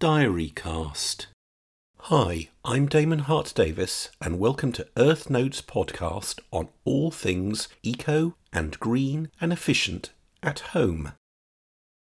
Diary Cast. Hi, I'm Damon Hart Davis, and welcome to Earth Notes podcast on all things eco and green and efficient at home.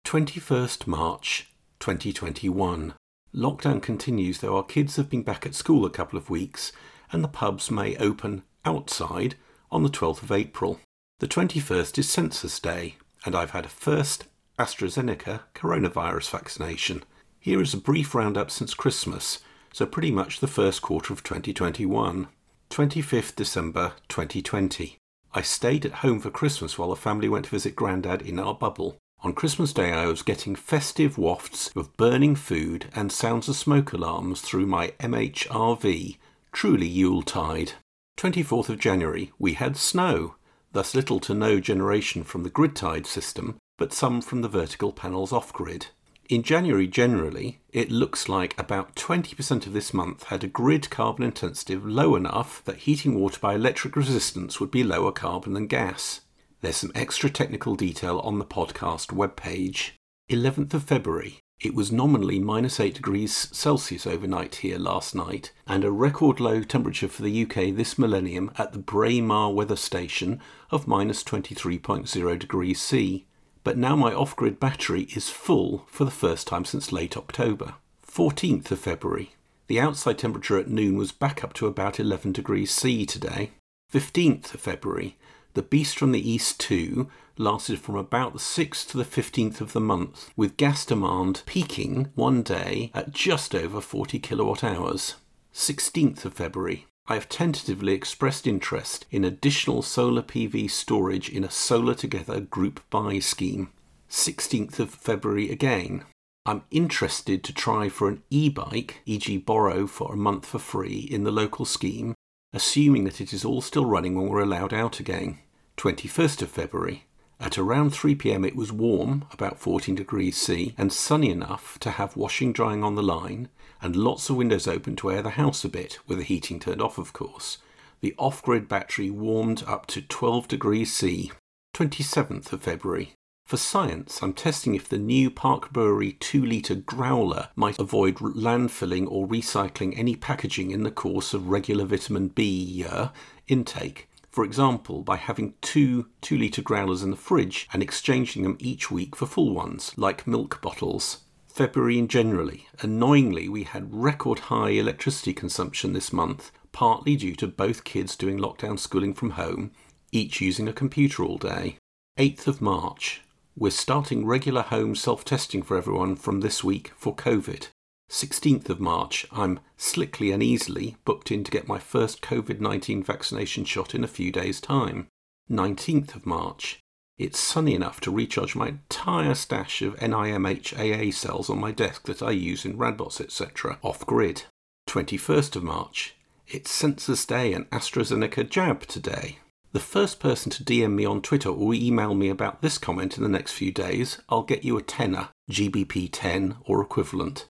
21st March 2021. Lockdown continues, though our kids have been back at school a couple of weeks, and the pubs may open outside on the 12th of April. The 21st is Census Day, and I've had a first AstraZeneca coronavirus vaccination. Here is a brief roundup since Christmas, so pretty much the first quarter of 2021. 25th December 2020. I stayed at home for Christmas while the family went to visit Grandad in our bubble. On Christmas Day, I was getting festive wafts of burning food and sounds of smoke alarms through my MHRV. Truly Yuletide. 24th of January, we had snow, thus little to no generation from the grid tied system, but some from the vertical panels off grid. In January, generally, it looks like about 20% of this month had a grid carbon intensity low enough that heating water by electric resistance would be lower carbon than gas. There's some extra technical detail on the podcast webpage. 11th of February. It was nominally minus 8 degrees Celsius overnight here last night, and a record low temperature for the UK this millennium at the Braemar weather station of minus 23.0 degrees C but now my off grid battery is full for the first time since late October. 14th of February. The outside temperature at noon was back up to about 11 degrees C today. 15th of February. The Beast from the East 2 lasted from about the 6th to the 15th of the month, with gas demand peaking one day at just over 40 kilowatt hours. 16th of February. I have tentatively expressed interest in additional solar PV storage in a Solar Together group buy scheme. 16th of February again. I'm interested to try for an e bike, e.g., borrow for a month for free in the local scheme, assuming that it is all still running when we're allowed out again. 21st of February. At around 3 pm, it was warm, about 14 degrees C, and sunny enough to have washing drying on the line, and lots of windows open to air the house a bit, with the heating turned off, of course. The off grid battery warmed up to 12 degrees C. 27th of February. For science, I'm testing if the new Park Brewery 2 litre growler might avoid landfilling or recycling any packaging in the course of regular vitamin B uh, intake. For example, by having two 2 litre growlers in the fridge and exchanging them each week for full ones, like milk bottles. February and generally, annoyingly, we had record high electricity consumption this month, partly due to both kids doing lockdown schooling from home, each using a computer all day. 8th of March. We're starting regular home self testing for everyone from this week for COVID. 16th of March, I'm slickly and easily booked in to get my first COVID 19 vaccination shot in a few days' time. 19th of March, it's sunny enough to recharge my entire stash of NIMH AA cells on my desk that I use in Radbots, etc., off grid. 21st of March, it's Census Day and AstraZeneca jab today. The first person to DM me on Twitter or email me about this comment in the next few days, I'll get you a tenner, GBP 10 or equivalent.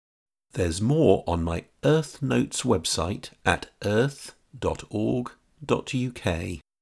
There's more on my Earth Notes website at earth.org.uk.